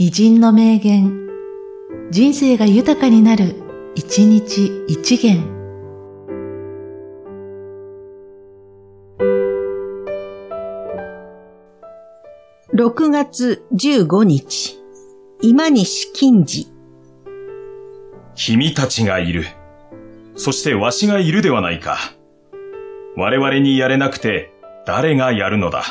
偉人の名言、人生が豊かになる、一日一元。6月15日、今西金次。君たちがいる。そしてわしがいるではないか。我々にやれなくて誰がやるのだ。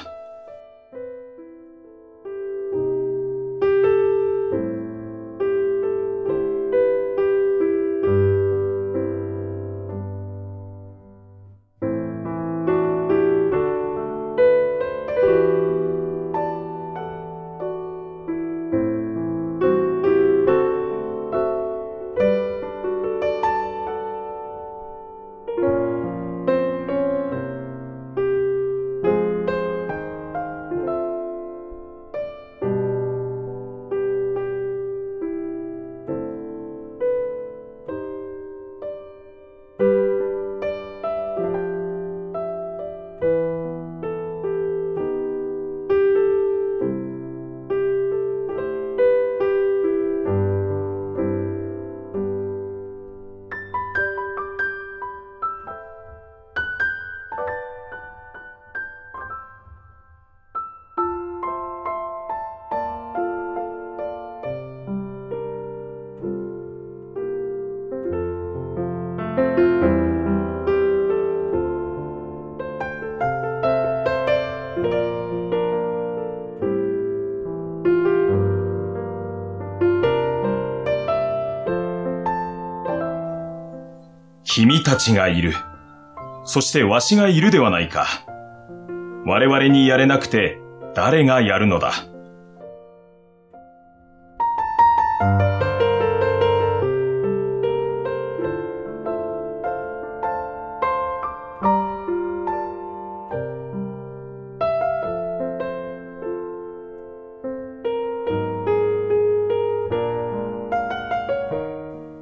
君たちがいる。そしてわしがいるではないか。我々にやれなくて誰がやるのだ。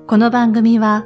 この番組は、